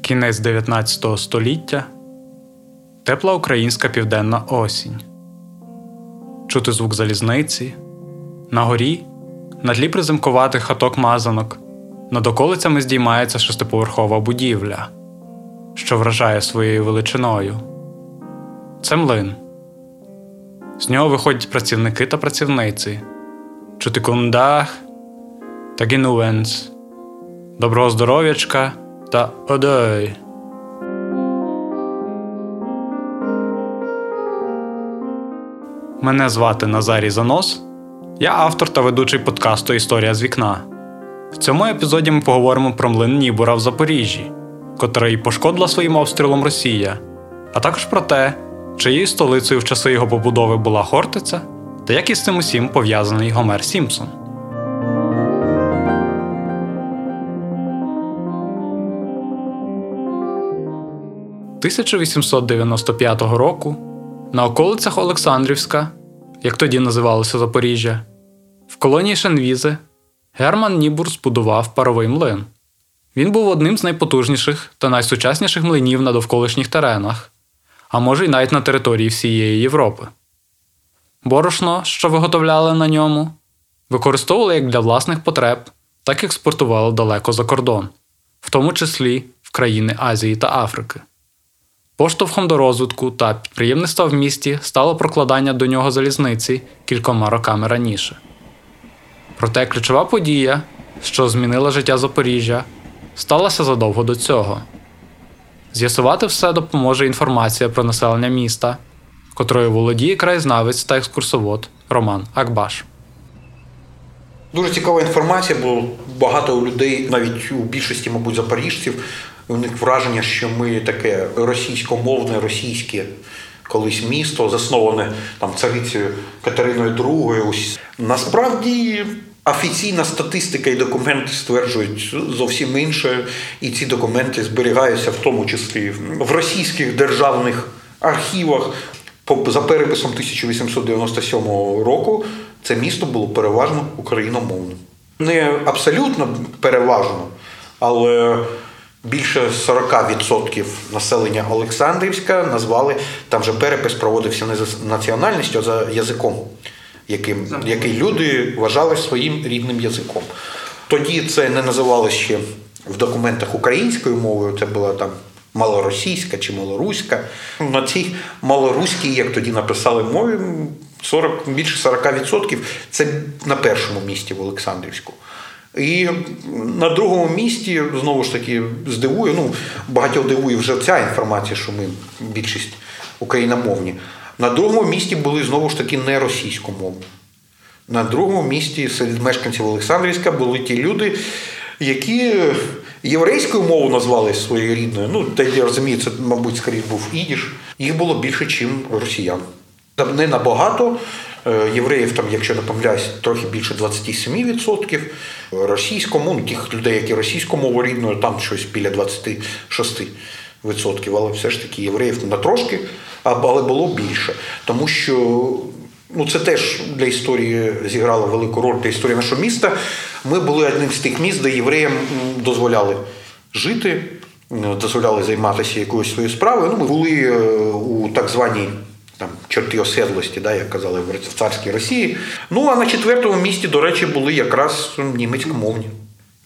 Кінець 19 століття тепла українська південна осінь. Чути звук залізниці. На горі, на тлі приземкуватих хаток мазанок, над околицями здіймається шестиповерхова будівля, що вражає своєю величиною. Це млин. З нього виходять працівники та працівниці. Чути кундах та гінуенс. Доброго здоров'ячка та одой. Мене звати Назарій Занос. Я автор та ведучий подкасту Історія з вікна. В цьому епізоді ми поговоримо про млин Нібура в Запоріжжі, котрий пошкодила своїм обстрілом Росія, а також про те, чиєю столицею в часи його побудови була Хортиця, та як із цим усім пов'язаний Гомер Сімпсон. 1895 року на околицях Олександрівська, як тоді називалося Запоріжжя, в колонії Шенвізи Герман Нібур збудував паровий млин. Він був одним з найпотужніших та найсучасніших млинів на довколишніх теренах, а може й навіть на території всієї Європи. Борошно, що виготовляли на ньому, використовували як для власних потреб, так і експортували далеко за кордон, в тому числі в країни Азії та Африки. Поштовхом до розвитку та підприємництва в місті стало прокладання до нього залізниці кількома роками раніше. Проте ключова подія, що змінила життя Запоріжжя, сталася задовго до цього. З'ясувати все допоможе інформація про населення міста, котрою володіє краєзнавець та екскурсовод Роман Акбаш. Дуже цікава інформація, бо багато людей, навіть у більшості, мабуть, запоріжців, у них враження, що ми таке російськомовне, російське колись місто, засноване там царицею Катериною II. Насправді. Офіційна статистика і документи стверджують зовсім інше, і ці документи зберігаються в тому числі в російських державних архівах. За переписом 1897 року це місто було переважно україномовним. Не абсолютно переважно, але більше 40% населення Олександрівська назвали, там вже перепис проводився не за національністю, а за язиком, яким, який люди вважали своїм рідним язиком. Тоді це не називалося ще в документах українською мовою, це була там малоросійська чи малоруська. На цій малоруській, як тоді написали мові, 40, більше 40% це на першому місці в Олександрівську. І на другому місці, знову ж таки, здивує, ну, багатьох дивує вже ця інформація, що ми більшість україномовні. На другому місці були знову ж таки не російськомовні. На другому місці серед мешканців Олександрівська були ті люди, які єврейською мовою назвали своєю рідною. Ну, та я розумію, це, мабуть, скоріше був ідіш. Їх було більше, ніж росіян. Не набагато. Е, євреїв, там, якщо не помиляюсь, трохи більше 27%. Російському, ну, тих людей, які російську мову рідною, там щось біля 26%. Але все ж таки євреїв на трошки, але було більше. Тому що ну, це теж для історії зіграло велику роль для історії нашого міста. Ми були одним з тих міст, де євреям дозволяли жити, дозволяли займатися якоюсь своєю справою. Ну, Ми були е, у так званій там чорти оседлості, да, як казали в царській Росії. Ну а на четвертому місці, до речі, були якраз німецькомовні.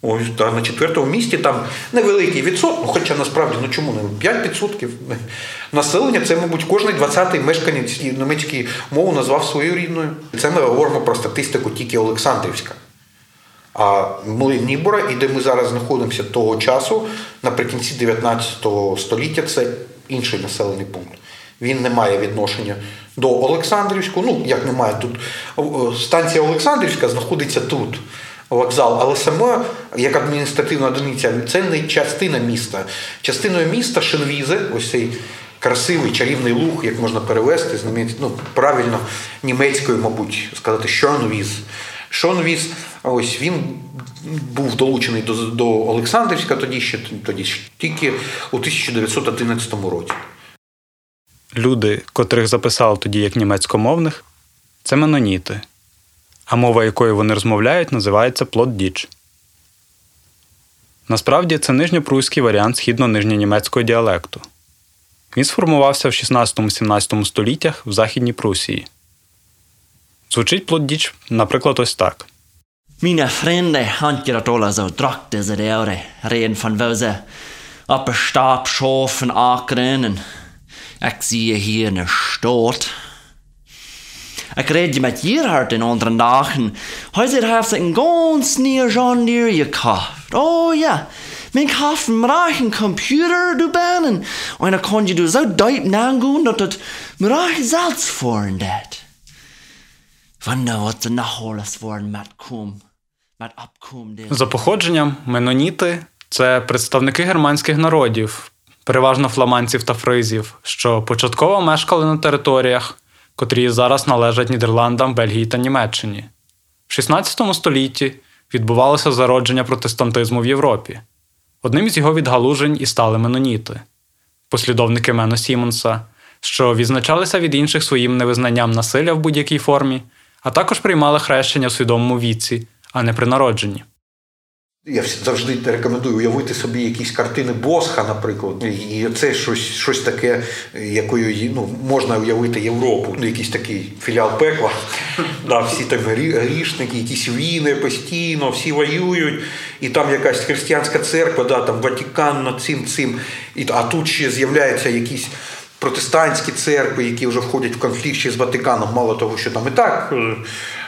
Ось та на четвертому місці там невеликий відсоток, ну, хоча насправді ну чому не 5% населення, це, мабуть, кожний 20-й мешканець німецької мови назвав своєю рідною. Це ми говоримо про статистику тільки Олександрівська. А Нібора, і де ми зараз знаходимося того часу, наприкінці 19 століття, це інший населений пункт. Він не має відношення до Олександрівського. Ну, як немає тут. Станція Олександрівська знаходиться тут, вокзал, але сама, як адміністративна одиниця, це не частина міста. Частиною міста Шенвізе, ось цей красивий чарівний луг, як можна перевести, ну, правильно німецькою, мабуть, сказати, Шонвіз. Шонвіз, ось він був долучений до до Олександрівська тоді ще тоді тільки у 1911 році люди, котрих записали тоді як німецькомовних, це меноніти, а мова, якою вони розмовляють, називається плотдіч. Насправді це нижньопруський варіант східно-нижньонімецького діалекту. Він сформувався в 16-17 століттях в Західній Прусії. Звучить плотдіч, наприклад, ось так. Mina vrienden handjer zo drakt is het eure, reden van wouze, op een stap schoven akeren en ik hier in de Ik red met Gerhard in zegt hij heeft zich een ganz neer John Deere gekauft. Oh ja, men kauft een marachen computer du banen. En dan kon je du zo diep nangoen dat het marachen zelfs voor dat. Wonder wat er nog alles worden met kom. За походженням, меноніти це представники германських народів, переважно фламандців та фризів, що початково мешкали на територіях, котрі зараз належать Нідерландам, Бельгії та Німеччині. В 16 столітті відбувалося зародження протестантизму в Європі. Одним із його відгалужень і стали меноніти, послідовники Мено Сімонса, що відзначалися від інших своїм невизнанням насилля в будь-якій формі, а також приймали хрещення в свідомому віці а не при народженні. Я завжди рекомендую уявити собі якісь картини Босха, наприклад, і це щось щось таке, якою ну, можна уявити Європу, ну, якийсь такий філіал пекла. Да, Всі там грішники, якісь війни постійно, всі воюють, і там якась християнська церква, да, там Ватикан над цим цим. І, А тут ще з'являються якісь протестантські церкви, які вже входять в конфлікт ще з Ватиканом, мало того, що там і так е,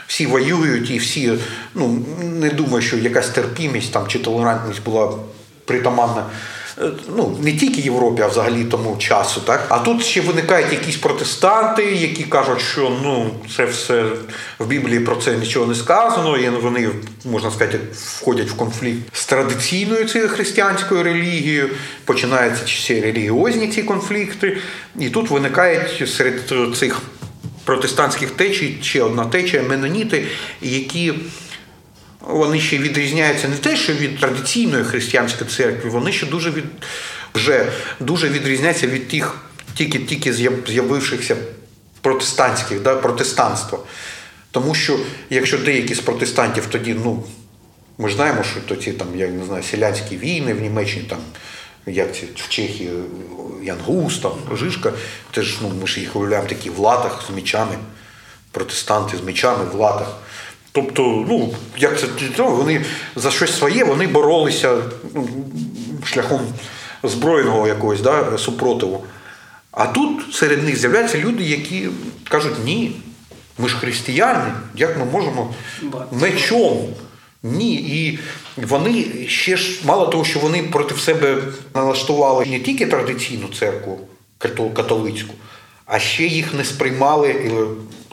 всі воюють, і всі ну не думаю, що якась терпімість там чи толерантність була притаманна. Е, ну, не тільки Європі, а взагалі тому часу. Так? А тут ще виникають якісь протестанти, які кажуть, що ну, це все в Біблії про це нічого не сказано, і вони, можна сказати, входять в конфлікт з традиційною цією християнською релігією, починаються ще релігіозні ці конфлікти. І тут виникають серед цих протестантських течій ще одна течія меноніти, які вони ще відрізняються не те, що від традиційної християнської церкви, вони ще дуже від вже дуже відрізняються від тих тільки-тільки з'явившихся протестантських, да, протестанства. Тому що якщо деякі з протестантів тоді, ну ми знаємо, що то ці там, я не знаю, селянські війни в Німеччині там як це в Чехії Янгус, там, Жишка, теж ну, ми ж їх уявляємо такі в латах з мечами, протестанти з мечами в латах. Тобто, ну, як це ну, вони за щось своє вони боролися ну, шляхом збройного якогось да, супротиву. А тут серед них з'являються люди, які кажуть, ні, ми ж християни, як ми можемо мечом ні, і вони ще ж мало того, що вони проти себе налаштували не тільки традиційну церкву католицьку, а ще їх не сприймали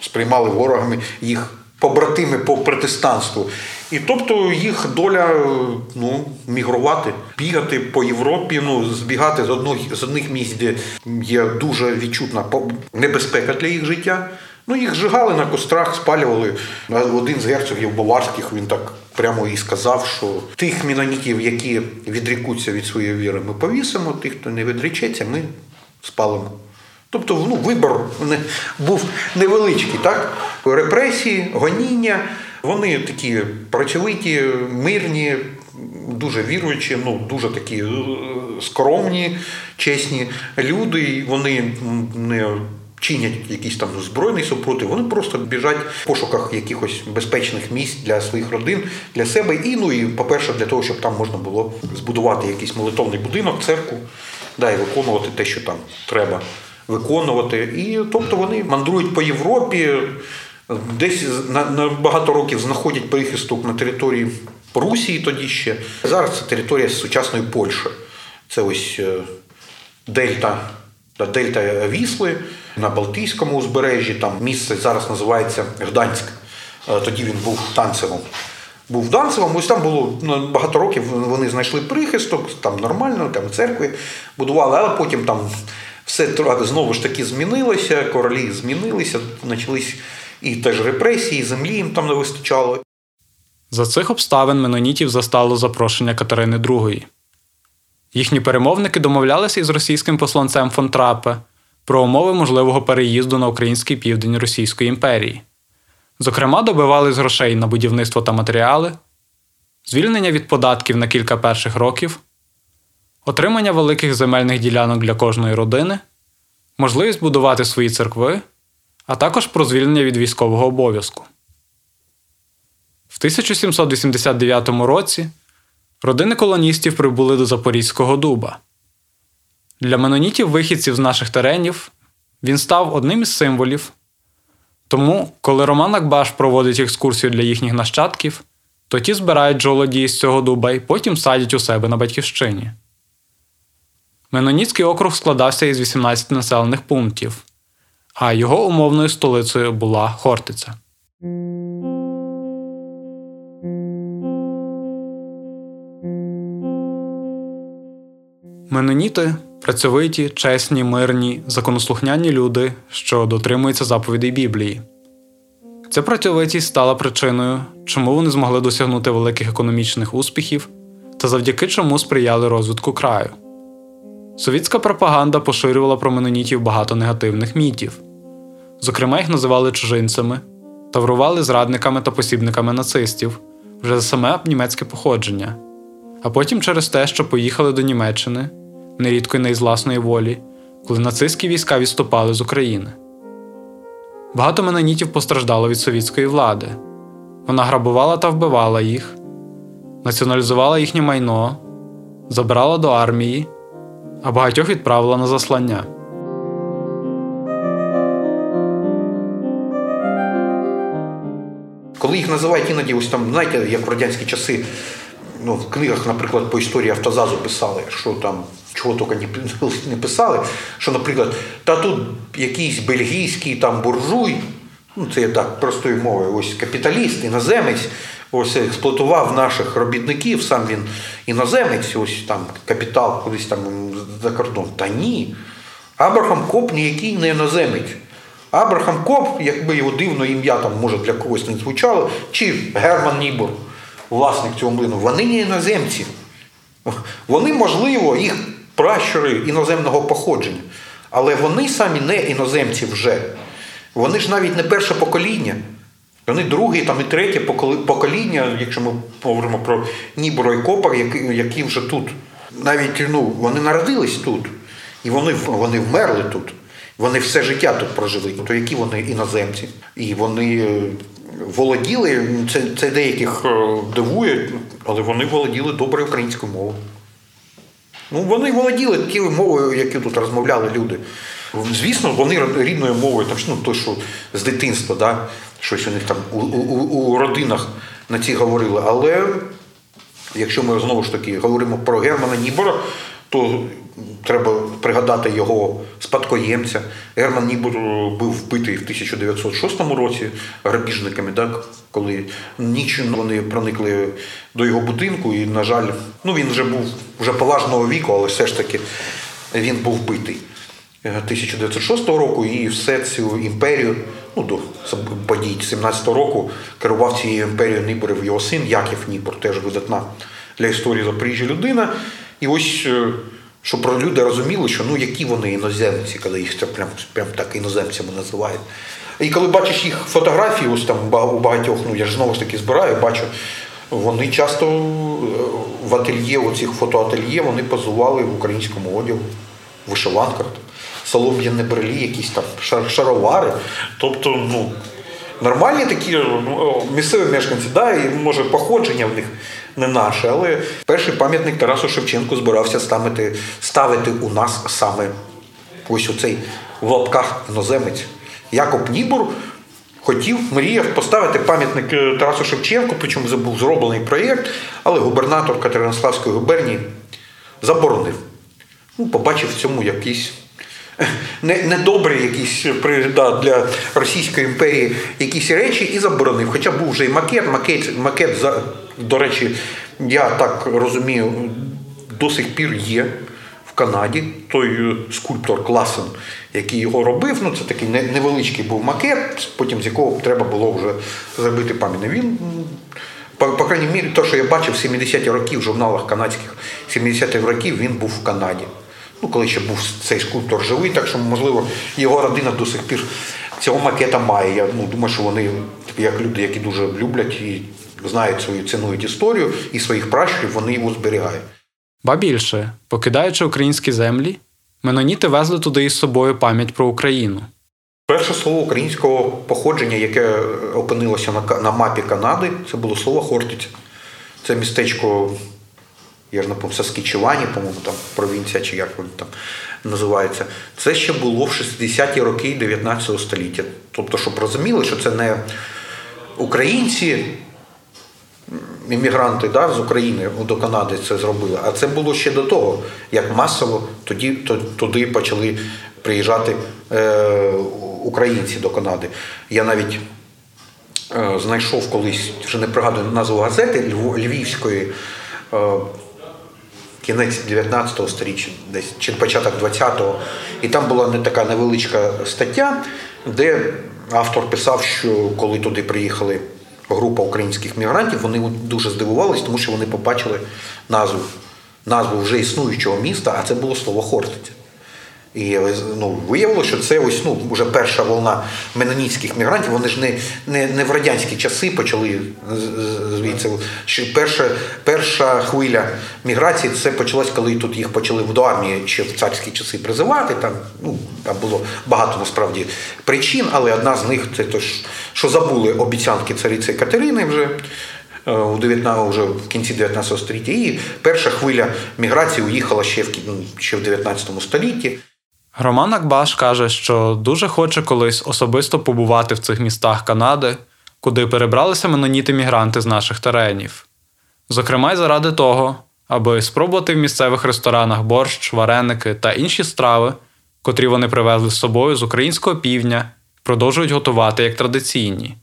сприймали ворогами їх побратими по протестанству. І тобто їх доля ну, мігрувати, бігати по Європі, ну, збігати з одного з одних місць, де є дуже відчутна небезпека для їх життя. Ну, їх зжигали на кострах, спалювали. Один з герцогів Баварських він так прямо і сказав, що тих мінонітів, які відрікуться від своєї віри, ми повісимо, тих, хто не відречеться, ми спалимо. Тобто ну, вибор не, був невеличкий. так? Репресії, гоніння, вони такі працьовиті, мирні, дуже віруючі, ну, дуже такі е, скромні, чесні люди. Вони не чинять якийсь там збройний супротив, вони просто біжать в пошуках якихось безпечних місць для своїх родин, для себе. І ну і, по-перше, для того, щоб там можна було збудувати якийсь молитовний будинок, церкву, да, і виконувати те, що там треба виконувати. І тобто вони мандрують по Європі, десь на, на багато років знаходять прихисток на території Прусії тоді ще. Зараз це територія сучасної Польщі. Це ось е, Дельта Дельта Вісли на Балтійському узбережжі. Там місце зараз називається Гданськ. Е, тоді він був Данцігом. Був Данцігом, ось там було ну, багато років. Вони знайшли прихисток, там нормально, там церкви будували, але потім там все знову ж таки змінилося, королі змінилися, почались і теж репресії, землі їм там не вистачало. За цих обставин менонітів застало запрошення Катерини II. Їхні перемовники домовлялися із російським посланцем фон Трапе про умови можливого переїзду на український південь Російської імперії. Зокрема, добивали з грошей на будівництво та матеріали, звільнення від податків на кілька перших років, отримання великих земельних ділянок для кожної родини, можливість будувати свої церкви, а також про звільнення від військового обов'язку. В 1789 році родини колоністів прибули до Запорізького дуба. Для менонітів вихідців з наших теренів він став одним із символів. Тому, коли Роман Акбаш проводить екскурсію для їхніх нащадків, то ті збирають жолоді з цього дуба і потім садять у себе на батьківщині. Меноніцький округ складався із 18 населених пунктів, а його умовною столицею була Хортиця. Меноніти працьовиті, чесні, мирні, законослухняні люди, що дотримуються заповідей Біблії. Ця працьовитість стала причиною, чому вони змогли досягнути великих економічних успіхів та завдяки чому сприяли розвитку краю. Совітська пропаганда поширювала про менонітів багато негативних мітів. Зокрема, їх називали чужинцями, таврували зрадниками та посібниками нацистів вже за саме німецьке походження, а потім через те, що поїхали до Німеччини, нерідко й не із власної волі, коли нацистські війська відступали з України. Багато менонітів постраждало від совітської влади. Вона грабувала та вбивала їх, націоналізувала їхнє майно, забирала до армії, а багатьох відправила на заслання. Коли їх називають іноді, ось там, знаєте, як в радянські часи, ну, в книгах, наприклад, по історії автозазу писали, що там чого тільки не писали, що, наприклад, та тут якийсь бельгійський там буржуй, ну це я так простою мовою, ось капіталіст, іноземець, ось експлуатував наших робітників, сам він іноземець, ось там капітал кудись там за кордон. Та ні. Абрахам Коп ніякий не іноземець. Абрахам Коп, якби його дивно ім'я там може для когось не звучало, чи Герман Нібур, власник цього млину, вони не іноземці. Вони, можливо, їх пращури іноземного походження, але вони самі не іноземці вже. Вони ж навіть не перше покоління. Вони друге там, і третє покоління, якщо ми говоримо про Нібуро і Копар, які, які вже тут. Навіть ну, вони народились тут, і вони вони вмерли тут. Вони все життя тут прожили. То які вони іноземці? І вони е, володіли, це це деяких е, дивує, але вони володіли добре українською мовою. Ну, Вони володіли тією мовою, які тут розмовляли люди. Звісно, вони рідною мовою, там, ну, то, що з дитинства, да, щось у них там у, у, у родинах на ці говорили. Але якщо ми знову ж таки говоримо про Германа Нібора, то треба пригадати його спадкоємця. Герман Нібур був вбитий в 1906 році грабіжниками, так? коли ніч вони проникли до його будинку, і, на жаль, ну він вже був вже поважного віку, але все ж таки він був вбитий. 1906 року і все цю імперію, ну до подій 17-го року керував цією імперією Ніборів його син Яків Нібор, теж видатна для історії Запоріжжя людина. І ось е, щоб люди розуміли, що ну які вони іноземці, коли їх це прям, прям так іноземцями називають. І коли бачиш їх фотографії, ось там у багатьох, ну я ж знову ж таки збираю, бачу, вони часто е, в ательє, у цих фотоательє, вони позували в українському одягу, в вишиванках, солом'яне брелі, якісь там шаровари. Тобто, ну, нормальні такі ну, місцеві мешканці, да, і може походження в них не наше, але перший пам'ятник Тарасу Шевченку збирався ставити, ставити у нас саме ось оцей в лапках іноземець. Якоб Нібур хотів, мріяв поставити пам'ятник е, Тарасу Шевченку, причому це був зроблений проєкт, але губернатор Катеринославської губернії заборонив. Ну, Побачив в цьому якийсь недобрі якісь да, для Російської імперії якісь речі і заборонив. Хоча був вже і макет, макет, макет до речі, я так розумію, до сих пір є. В Канаді той е, скульптор Класен, який його робив, ну це такий невеличкий був макет, потім з якого треба було вже зробити пам'ятник. Він, по, по крайній мірі, те, що я бачив 70-ті роки в журналах канадських 70-х років, він був в Канаді ну коли ще був цей скульптор живий, так що, можливо, його родина до сих пір цього макета має. Я ну, думаю, що вони, як люди, які дуже люблять і знають свою цінують історію і своїх пращурів, вони його зберігають. Ба більше, покидаючи українські землі, меноніти везли туди із собою пам'ять про Україну. Перше слово українського походження, яке опинилося на на мапі Канади, це було слово Хортиця. Це містечко, я ж не пам'ятаю, Саскічевані, по-моєму, там провінція, чи як воно там називається. Це ще було в 60-ті роки 19 століття. Тобто, щоб розуміли, що це не українці іммігранти да, з України до Канади це зробили. А це було ще до того, як масово тоді туди почали приїжджати е, українці до Канади. Я навіть е, знайшов колись, вже не пригадую назву газети Львівської. Е, Кінець 19 століття, десь чи початок 20-го, і там була не така невеличка стаття, де автор писав, що коли туди приїхали група українських мігрантів, вони дуже здивувалися, тому що вони побачили назву назву вже існуючого міста, а це було слово Хортиця. І ну, виявилося, що це ось ну, вже перша волна меноніцьких мігрантів. Вони ж не не, не в радянські часи почали звідси. Перша перша хвиля міграції це почалась, коли тут їх почали до армії ще в царські часи призивати. Там ну, там було багато насправді причин, але одна з них це то, що забули обіцянки цариці Катерини вже. Е, у 19, вже в кінці 19 століття і перша хвиля міграції уїхала ще в ну, ще в 19 столітті. Роман Акбаш каже, що дуже хоче колись особисто побувати в цих містах Канади, куди перебралися меноніти мігранти з наших теренів. Зокрема, й заради того, аби спробувати в місцевих ресторанах борщ, вареники та інші страви, котрі вони привезли з собою з українського півдня, продовжують готувати як традиційні.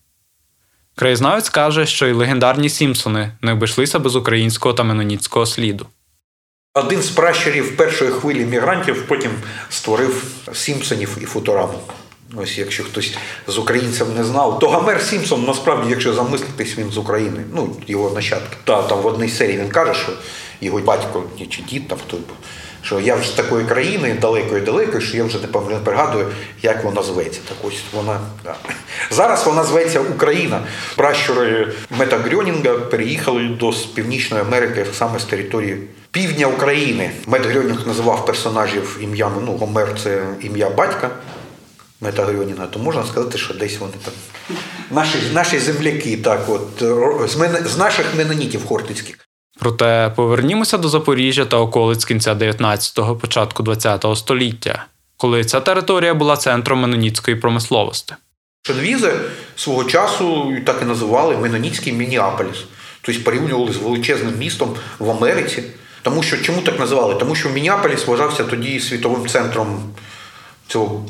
Краєзнавець каже, що й легендарні Сімпсони не обійшлися без українського та меноніцького сліду. Один з пращурів першої хвилі мігрантів потім створив Сімпсонів і Футураму. Ось якщо хтось з українців не знав, то Гомер Сімпсон, насправді, якщо замислитись, він з України, ну його нащадки. Та там в одній серії він каже, що його батько чи дід там хто що я вже з такої країни далекої-далекої, що я вже не пригадую, як вона зветься. Так ось вона да. зараз вона зветься Україна. Пращури Мета Грьонінга переїхали до Північної Америки саме з території півдня України. Мет Грьонінг називав персонажів ім'ям. Ну, Гомер це ім'я батька. Мета Грьоніна, то можна сказати, що десь вони там наші наші земляки, так от з, з наших менонітів хортицьких. Проте повернімося до Запоріжжя та околиць кінця 19-го, початку 20-го століття, коли ця територія була центром меноніцької промисловості. Шенвізи свого часу так і називали Меноніцький Мініаполіс, тобто порівнювали з величезним містом в Америці. Тому що чому так називали? Тому що Мініаполіс вважався тоді світовим центром цього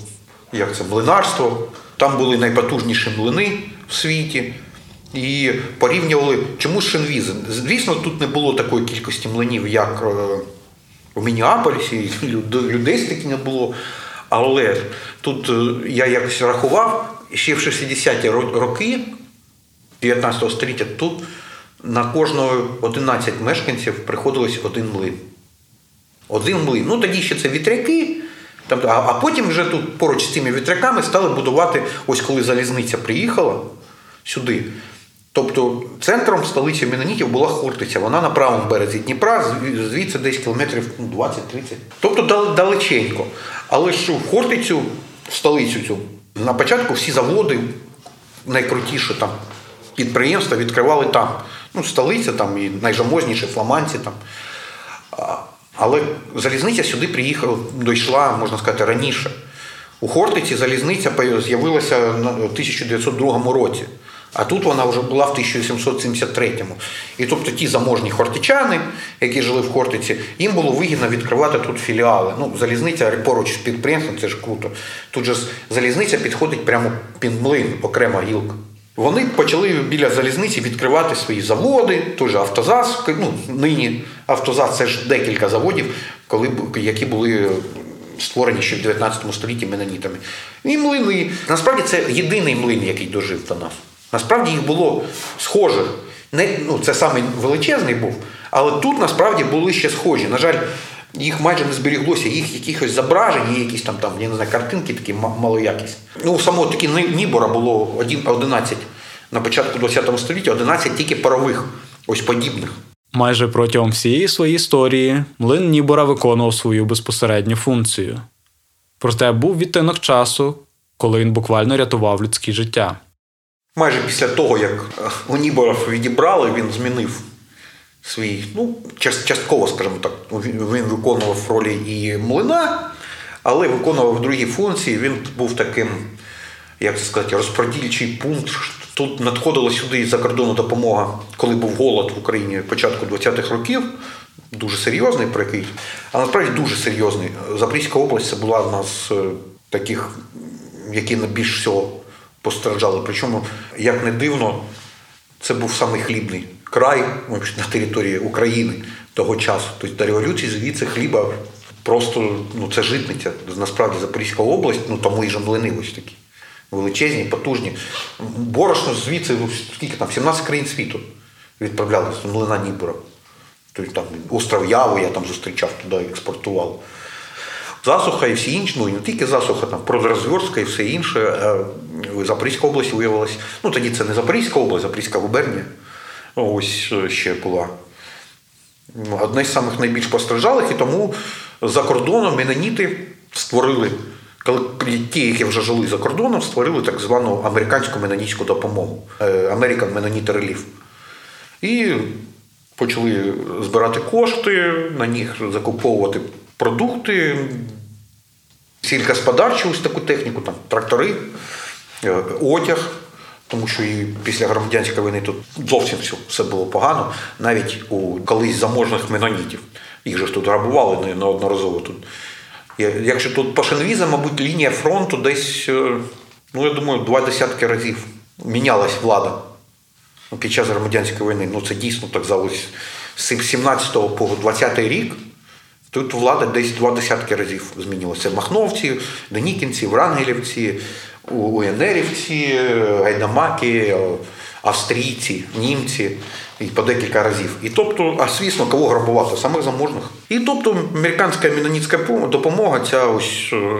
як це, млинарства. Там були найпотужніші млини в світі. І порівнювали, чому Шенвізи. Звісно, тут не було такої кількості млинів, як е, у Мініаполісі, людей стільки не було. Але тут е, я якось рахував, ще в 60-ті роки 19 століття тут на кожного 11 мешканців приходилось один млин. Один млин. Ну тоді ще це вітряки. Там, А потім вже тут поруч з цими вітряками стали будувати, ось коли залізниця приїхала сюди. Тобто центром столиці Менонітів була Хортиця. Вона на правому березі Дніпра, звідси десь кілометрів 20-30. Ну, тобто далеченько. Але ж в Хортицю, столицю цю, на початку всі заводи, найкрутіші там підприємства відкривали там. Ну, Столиця там і найжаможніші фламандці там. Але залізниця сюди приїхала, дійшла, можна сказати, раніше. У Хортиці залізниця з'явилася в 1902 році. А тут вона вже була в 1773-му. І тобто ті заможні хортичани, які жили в Хортиці, їм було вигідно відкривати тут філіали. Ну, Залізниця поруч з підприємством, це ж круто. Тут же залізниця підходить прямо під млин, окрема гілка. Вони почали біля залізниці відкривати свої заводи, той же Автозас, ну, нині Автозас це ж декілька заводів, коли, які були створені ще в 19 столітті менонітами. І млини. Насправді це єдиний млин, який дожив до нас. Насправді їх було схожих. Не, ну, Це самий величезний був, але тут насправді були ще схожі. На жаль, їх майже не зберіглося, їх якихось зображень, якісь там, там я не знаю, картинки такі малоякісні. Ну, самого таки Нібора було 11 на початку ХХ століття, 11 тільки парових, ось подібних. Майже протягом всієї своєї історії млин Нібора виконував свою безпосередню функцію. Проте був відтинок часу, коли він буквально рятував людське життя. Майже після того, як у відібрали, він змінив свій, ну, частково, скажімо так, він виконував ролі і млина, але виконував другі функції. Він був таким, як це сказати, розподільчий пункт. Тут надходила сюди за кордону допомога, коли був голод в Україні початку 20-х років. Дуже серйозний про який, а насправді дуже серйозний. Запорізька область це була одна з е, таких, які найбільш всього постраждали. Причому, як не дивно, це був самий хлібний край на території України того часу. Тобто до революції звідси хліба просто ну це житниця. Насправді Запорізька область, ну тому і жамлини ось такі. Величезні, потужні. Борошно звідси, ну, скільки там, 17 країн світу відправлялися з млина Дніпра. Тобто там остров Яву я там зустрічав, туди експортував. Засуха і всі інші, ну і не тільки засуха, там розверстка і все інше. Запорізька область виявилася. Ну тоді це не Запорізька область, Запорізька губернія. Ось е, ще була. Одне з самих найбільш постраждалих, і тому за кордоном меноніти створили, ті, які вже жили за кордоном, створили так звану американську менонітську допомогу е, American Mennonite Relief. І почали збирати кошти, на них закуповувати продукти, сільськогосподарчу ось таку техніку, там, трактори, одяг. Тому що і після громадянської війни тут зовсім все було погано, навіть у колись заможних менонітів. Їх же ж тут грабували неодноразово тут. Якщо тут по мабуть, лінія фронту десь, е, ну я думаю, два десятки разів мінялась влада під час громадянської війни. Ну це дійсно так залось з 17 по 20 рік. Тут влада десь два десятки разів змінилася. Махновці, Денікінці, Врангелівці, УНРівці, Гайдамаки, австрійці, німці і по декілька разів. І тобто, а звісно, кого грабувати? Самих заможних. І тобто американська міноніцька допомога ця ось е,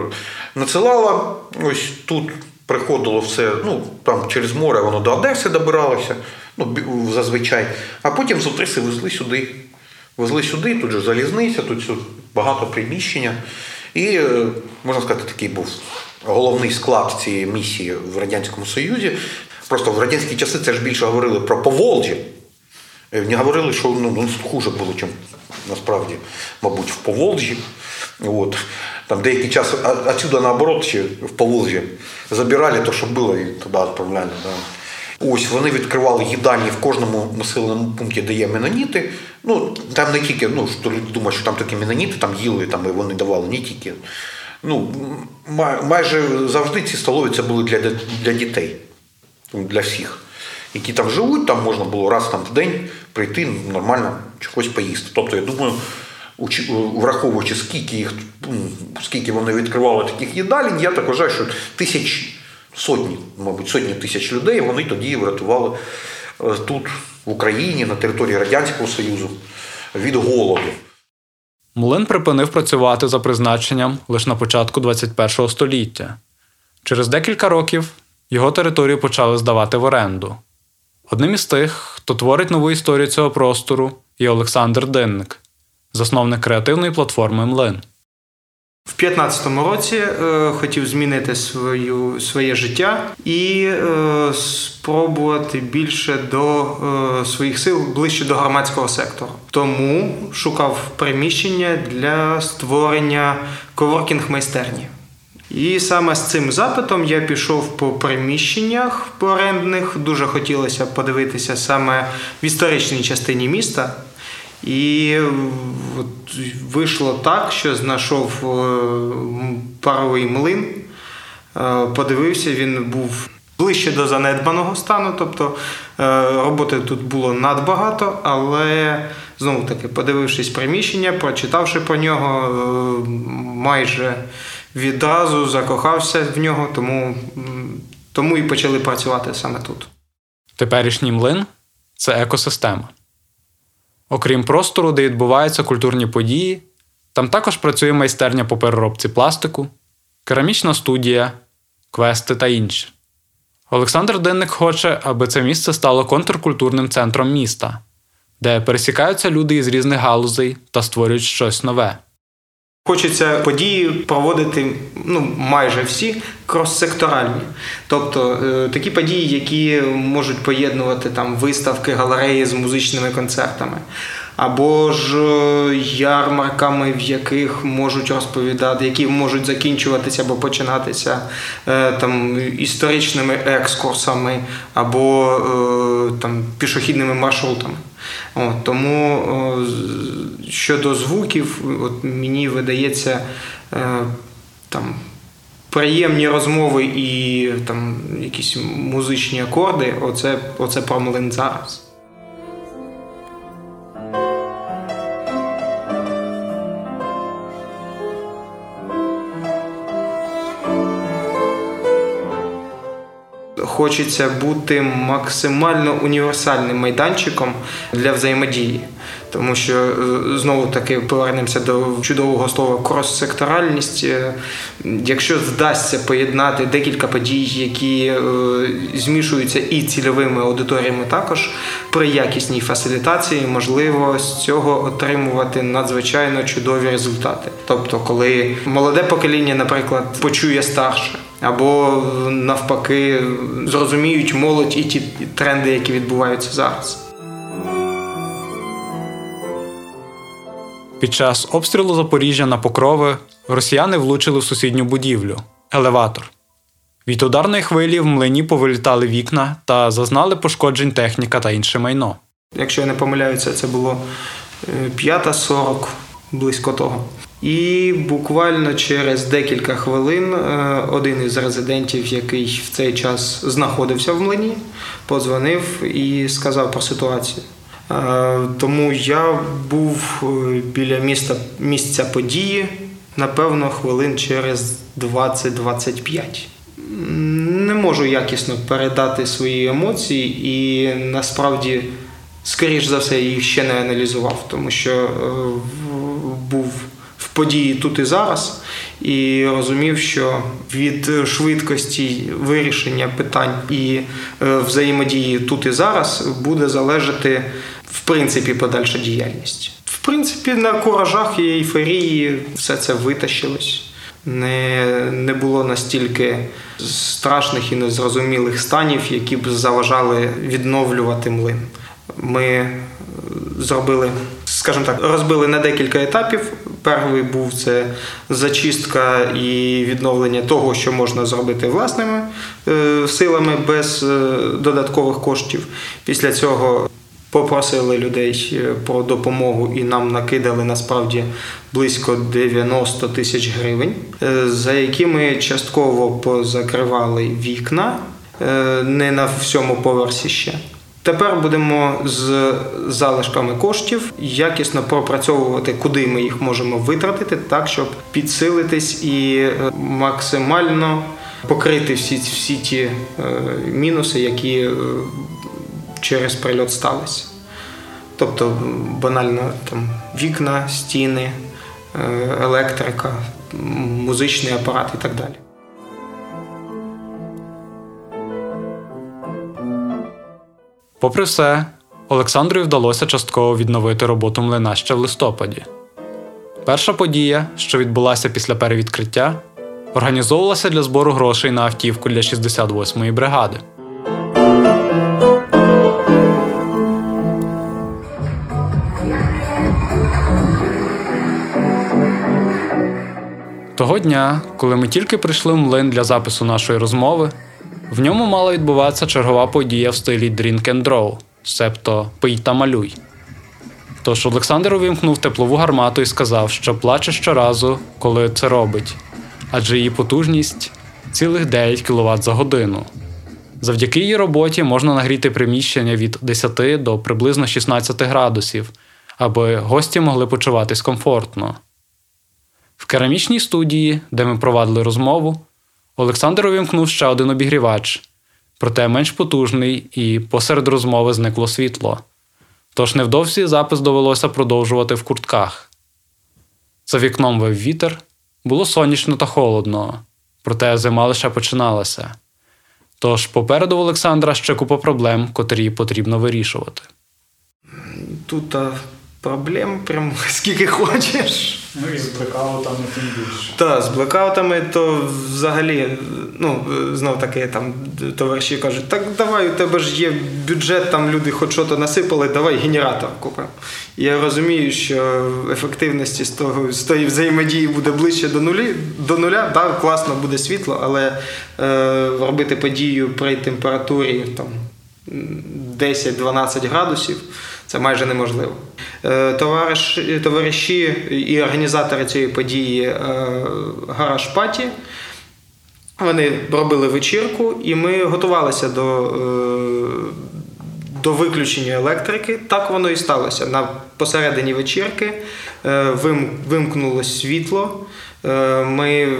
надсилала, ось тут приходило все, ну там через море воно до Одеси добиралося, ну зазвичай, а потім з Одеси везли сюди. Везли сюди, тут же залізниця, тут багато приміщення. І, е, можна сказати, такий був головний склад цієї місії в Радянському Союзі. Просто в радянські часи це ж більше говорили про Поволжі. Е, не говорили, що ну, ну, хуже було, ніж насправді, мабуть, в Поволжі. От. Там деякий час отсюда наоборот ще в Поволжі забирали те, що було, і туди відправляли. Да. Ось вони відкривали їдальні в кожному населеному пункті, де є меноніти. Ну там не тільки, ну що люди думають, що там такі меноніти, там їли, там і вони давали не тільки. Ну майже завжди ці столові це були для для дітей, для всіх, які там живуть, там можна було раз там в день прийти нормально чогось поїсти. Тобто, я думаю, враховуючи скільки їх, скільки вони відкривали таких їдалень, я так вважаю, що тисяч сотні, мабуть, сотні тисяч людей вони тоді врятували е, тут, в Україні, на території Радянського Союзу від голоду. Млин припинив працювати за призначенням лише на початку 21 століття. Через декілька років його територію почали здавати в оренду. Одним із тих, хто творить нову історію цього простору, є Олександр Динник, засновник креативної платформи Млин. В 15-му році е, хотів змінити свою, своє життя і е, спробувати більше до е, своїх сил ближче до громадського сектору. Тому шукав приміщення для створення коворкінг майстерні. І саме з цим запитом я пішов по приміщеннях орендних. Дуже хотілося подивитися саме в історичній частині міста. І от вийшло так, що знайшов е, паровий млин, е, подивився, він був ближче до занедбаного стану, тобто е, роботи тут було надбагато, але знову таки, подивившись приміщення, прочитавши про нього, майже відразу закохався в нього, тому, тому і почали працювати саме тут. Теперішній млин це екосистема. Окрім простору, де відбуваються культурні події, Там також працює майстерня по переробці пластику, керамічна студія, квести та інше. Олександр Денник хоче, аби це місце стало контркультурним центром міста, де пересікаються люди із різних галузей та створюють щось нове. Хочеться події проводити ну майже всі кроссекторальні, тобто е, такі події, які можуть поєднувати там виставки, галереї з музичними концертами, або ж е, ярмарками, в яких можуть розповідати, які можуть закінчуватися або починатися е, там історичними екскурсами, або там пішохідними маршрутами. От, Тому щодо звуків, от мені видається там. Приємні розмови і там якісь музичні акорди. Оце оце про млин зараз. Хочеться бути максимально універсальним майданчиком для взаємодії. Тому що е, знову таки повернемося до чудового слова крос-секторальність. Е, якщо вдасться поєднати декілька подій, які е, змішуються і цільовими аудиторіями, також при якісній фасилітації можливо з цього отримувати надзвичайно чудові результати. Тобто, коли молоде покоління, наприклад, почує старше або навпаки зрозуміють молодь і ті тренди, які відбуваються зараз. Під час обстрілу Запоріжжя на покрови росіяни влучили в сусідню будівлю елеватор. Від ударної хвилі в млині повилітали вікна та зазнали пошкоджень техніка та інше майно. Якщо я не помиляюся, це було 5.40, е, близько того. І буквально через декілька хвилин е, один із резидентів, який в цей час знаходився в млині, подзвонив і сказав про ситуацію. Е, тому я був е, біля міста місця події, напевно, хвилин через 20-25. Не можу якісно передати свої емоції, і насправді, скоріш за все, їх ще не аналізував, тому що був події тут і зараз, і розумів, що від швидкості вирішення питань і е, взаємодії тут і зараз буде залежати в принципі подальша діяльність. В принципі, на куражах і ейфорії все це витащилось. Не не було настільки страшних і незрозумілих станів, які б заважали відновлювати млин. Ми зробили, скажімо так, розбили на декілька етапів. Перший був це зачистка і відновлення того, що можна зробити власними е, силами без е, додаткових коштів. Після цього попросили людей е, про допомогу і нам накидали насправді близько 90 тисяч гривень, за якими частково позакривали вікна не на всьому поверсі ще. Тепер будемо з залишками коштів якісно пропрацьовувати, куди ми їх можемо витратити, так щоб підсилитись і е, максимально покрити всі всі ті е, мінуси, які е, через прильот сталися. Тобто банально там вікна, стіни, електрика, музичний апарат і так далі. Попри все, Олександру вдалося частково відновити роботу млина ще в листопаді. Перша подія, що відбулася після перевідкриття, організовувалася для збору грошей на автівку для 68-ї бригади. Того дня, коли ми тільки прийшли в млин для запису нашої розмови, в ньому мала відбуватися чергова подія в стилі Drink and Draw, себто пий та малюй. Тож Олександр увімкнув теплову гармату і сказав, що плаче щоразу, коли це робить, адже її потужність цілих 9 кВт за годину. Завдяки її роботі можна нагріти приміщення від 10 до приблизно 16 градусів, аби гості могли почуватись комфортно. В керамічній студії, де ми провадили розмову, Олександр увімкнув ще один обігрівач, проте менш потужний, і посеред розмови зникло світло. Тож невдовзі запис довелося продовжувати в куртках. За вікном вив вітер, було сонячно та холодно, проте зима лише починалася. Тож попереду Олександра ще купа проблем, котрі потрібно вирішувати. Тут проблем прям скільки хочеш. Ну і з блекаутами тим більше. Так, з блекаутами, то взагалі, ну, знов таки там товариші кажуть, так давай, у тебе ж є бюджет, там люди хоч що то насипали, давай генератор купимо. Я розумію, що ефективності з того з тої взаємодії буде ближче до нулі, до нуля, так, класно буде світло, але е, робити подію при температурі там 10-12 градусів. Це майже неможливо. Е, товариш, товариші і організатори цієї події е, Гараж Паті. Вони робили вечірку, і ми готувалися до е, до виключення електрики. Так воно і сталося. На посередині вечірки вимкнулося світло. Ми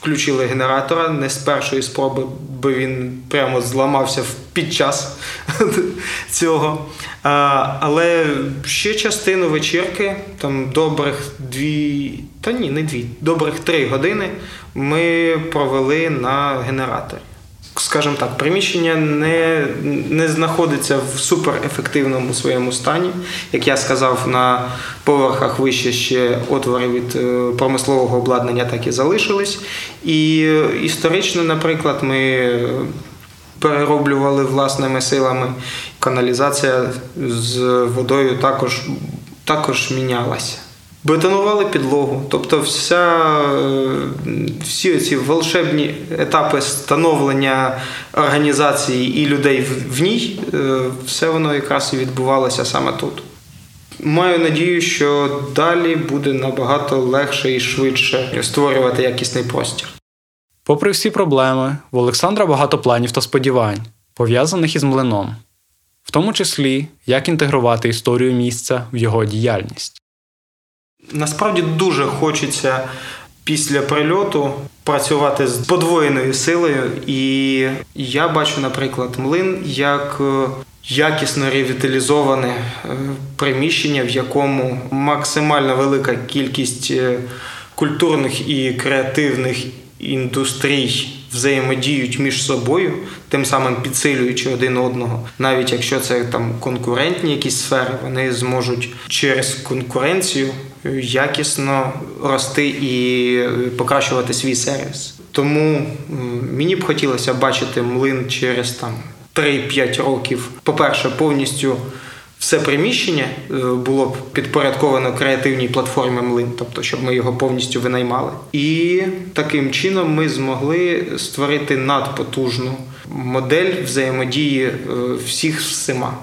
включили генератора не з першої спроби, бо він прямо зламався під час цього. Але ще частину вечірки, там добрих дві, та ні, не дві, добрих три години ми провели на генераторі. Скажімо так, приміщення не не знаходиться в суперефективному своєму стані. Як я сказав, на поверхах вище ще отвори від е, промислового обладнання так і залишились. І історично, наприклад, ми перероблювали власними силами. Каналізація з водою також, також мінялася. Бетонували підлогу, тобто вся, всі ці волшебні етапи становлення організації і людей в ній, е, все воно якраз і відбувалося саме тут. Маю надію, що далі буде набагато легше і швидше створювати якісний простір. Попри всі проблеми, в Олександра багато планів та сподівань, пов'язаних із млином, в тому числі як інтегрувати історію місця в його діяльність. Насправді дуже хочеться після прильоту працювати з подвоєною силою, і я бачу, наприклад, млин як е, якісно ревіталізоване е, приміщення, в якому максимально велика кількість е, культурних і креативних індустрій взаємодіють між собою, тим самим підсилюючи один одного, навіть якщо це там конкурентні якісь сфери, вони зможуть через конкуренцію якісно рости і покращувати свій сервіс. Тому мені б хотілося бачити млин через там 3-5 років. По перше, повністю все приміщення е, було б підпорядковано креативній платформі Млин, тобто щоб ми його повністю винаймали. І таким чином ми змогли створити надпотужну модель взаємодії е, всіх з всіма.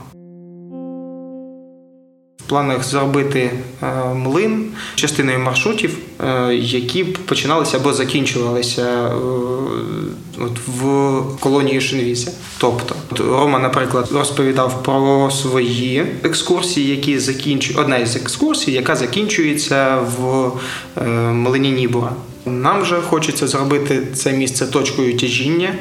Планах зробити е, млин частиною маршрутів, які починалися або закінчувалися от в колонії Шинвізя. Тобто Рома, наприклад, розповідав про свої екскурсії, які закінчують одна із екскурсій, яка закінчується в е, Малині Нібура. Нам же хочеться зробити це місце точкою тяжіння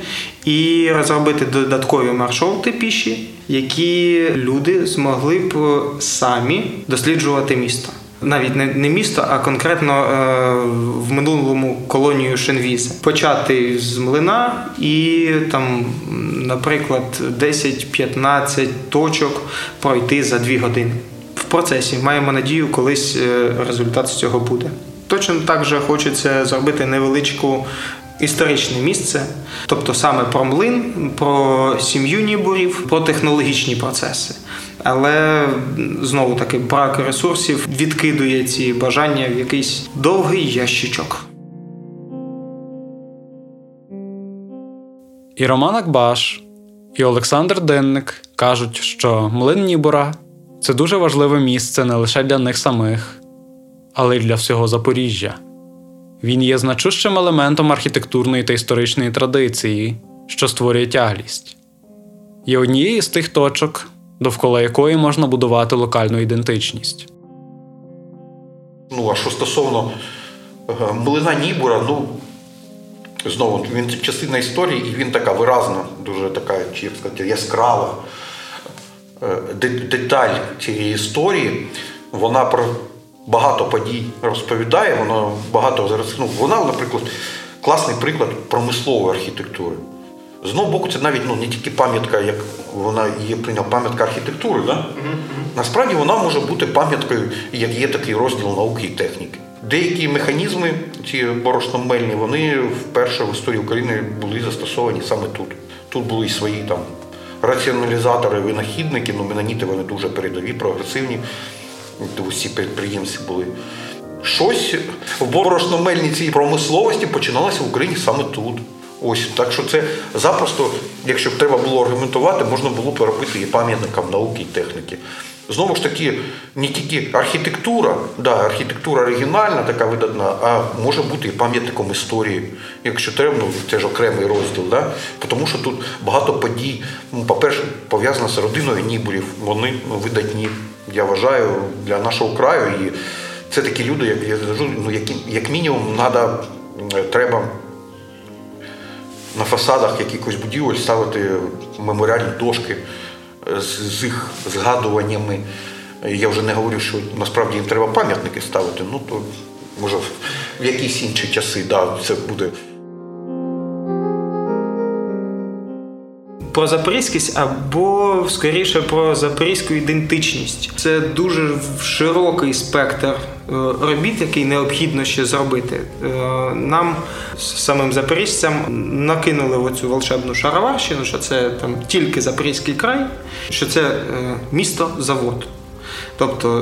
і розробити додаткові маршрути піші, які люди змогли б самі досліджувати місто навіть не місто, а конкретно е, в минулому колонію Шенвіса. Почати з млина і там, наприклад, 10-15 точок пройти за 2 години. В процесі маємо надію, колись е, результат з цього буде. Точно так же хочеться зробити невеличку. Історичне місце, тобто саме про млин, про сім'ю нібурів, про технологічні процеси. Але знову таки брак ресурсів відкидує ці бажання в якийсь довгий ящичок. І Роман Акбаш, і Олександр Денник кажуть, що млин Нібора це дуже важливе місце не лише для них самих, але й для всього Запоріжжя. Він є значущим елементом архітектурної та історичної традиції, що створює тяглість. Є однією з тих точок, довкола якої можна будувати локальну ідентичність. Ну, а що стосовно е, млина Нібура, ну знову він частина історії, і він така виразна, дуже така, чи як сказати, яскрава е, деталь цієї історії. Вона багато подій розповідає. Вона багато зараз. Ну, вона, наприклад, класний приклад промислової архітектури. З одного боку, це навіть ну, не тільки пам'ятка, як вона є прийняла пам'ятка архітектури. Да? Mm-hmm. Насправді вона може бути пам'яткою, як є такий розділ науки і техніки. Деякі механізми, ці борошномельні, вони вперше в історії України були застосовані саме тут. Тут були і свої там раціоналізатори, винахідники, меноніти вони дуже передові, прогресивні. Усі підприємці були. Щось в борошномельній цій промисловості починалося в Україні саме тут. Ось так що це запросто, якщо б треба було аргументувати, можна було б робити і пам'ятникам науки і техніки. Знову ж таки, не тільки архітектура, да, архітектура оригінальна, така видатна, а може бути і пам'ятником історії, якщо треба, ну, це ж окремий розділ. Да? Тому що тут багато подій, ну, по-перше, пов'язано з родиною Нібурів. Вони ну, видатні, я вважаю, для нашого краю. І це такі люди, як я ну, як, як мінімум, надо, треба на фасадах якихось будівель ставити меморіальні дошки з, з їх згадуваннями. Я вже не говорю, що насправді їм треба пам'ятники ставити. Ну то може в якісь інші часи, да, це буде. Про запорізькість або скоріше про запорізьку ідентичність. Це дуже широкий спектр е, робіт, який необхідно ще зробити. Е, нам самим запоріжцям накинули оцю волшебну шароварщину, що це там тільки Запорізький край, що це е, місто завод. Тобто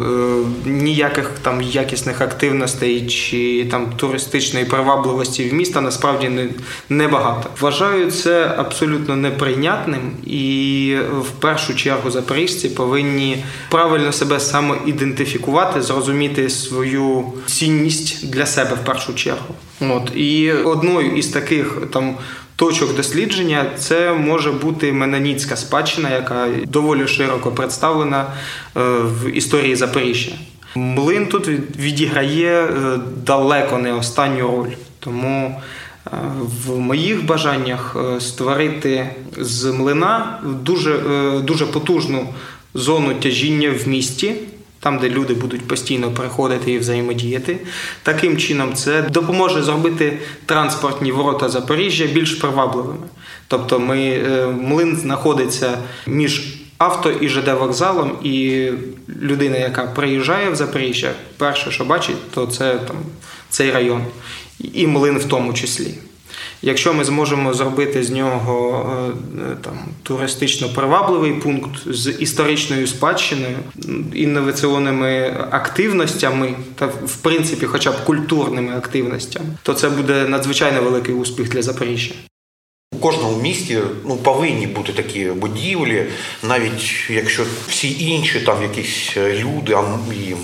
е, ніяких там якісних активностей чи там туристичної привабливості в міста насправді не, небагато. Вважаю це абсолютно неприйнятним, і в першу чергу запоріжці повинні правильно себе самоідентифікувати, зрозуміти свою цінність для себе в першу чергу. От і одною із таких там точок дослідження це може бути меноніцька спадщина, яка доволі широко представлена е, в історії Запоріжжя. Млин тут відіграє е, далеко не останню роль. Тому е, в моїх бажаннях створити з млина дуже, дуже потужну зону тяжіння в місті там, де люди будуть постійно приходити і взаємодіяти. Таким чином, це допоможе зробити транспортні ворота Запоріжжя більш привабливими. Тобто, ми, е, млин знаходиться між авто і ЖД вокзалом, і людина, яка приїжджає в Запоріжжя, перше, що бачить, то це там цей район, і млин в тому числі. Якщо ми зможемо зробити з нього е, там туристично привабливий пункт з історичною спадщиною, інноваційними активностями та, в принципі, хоча б культурними активностями, то це буде надзвичайно великий успіх для Запоріжжя. У кожному місті ну повинні бути такі будівлі, навіть якщо всі інші там якісь люди, а і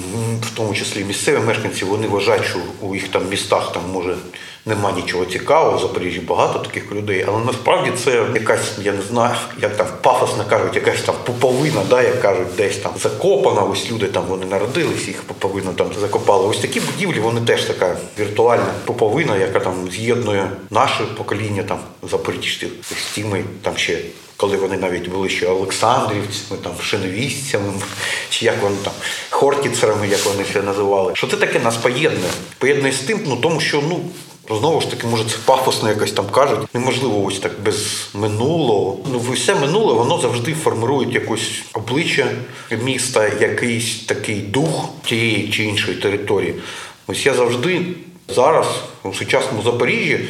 в тому числі місцеві мешканці, вони вважають, що у їх там містах там може нема нічого цікавого. В Запоріжжі багато таких людей, але насправді це якась, я не знаю, як там пафосно кажуть, якась там пуповина, да, як кажуть, десь там закопана. Ось люди там вони народились, їх пуповину там закопали. Ось такі будівлі, вони теж така віртуальна пуповина, яка там з'єднує наше покоління там запоріжців з тими там ще. Коли вони навіть були ще Олександрівцями, там шиновістцями, чи як вони там хортіцерами, як вони це називали. Що це таке нас поєднує? Поєднує з тим, ну тому що ну Знову ж таки, може, це пафосно якось там кажуть. Неможливо ось так без минулого. Ну, все минуле, воно завжди формирує якось обличчя міста, якийсь такий дух тієї чи іншої території. Ось я завжди зараз, у сучасному Запоріжжі,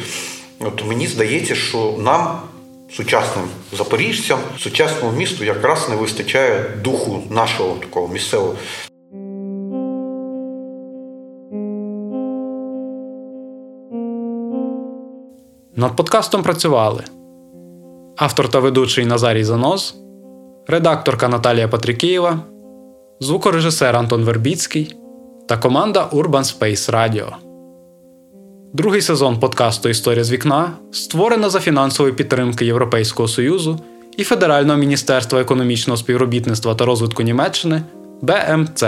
от мені здається, що нам, сучасним запоріжцям, сучасному місту якраз не вистачає духу нашого такого місцевого. Над подкастом працювали автор та ведучий Назарій Занос, редакторка Наталія Патрикієва, звукорежисер Антон Вербіцький та команда Urban Space Radio. Другий сезон подкасту Історія з вікна створено за фінансової підтримки Європейського Союзу і Федерального міністерства економічного співробітництва та розвитку Німеччини БМЦ.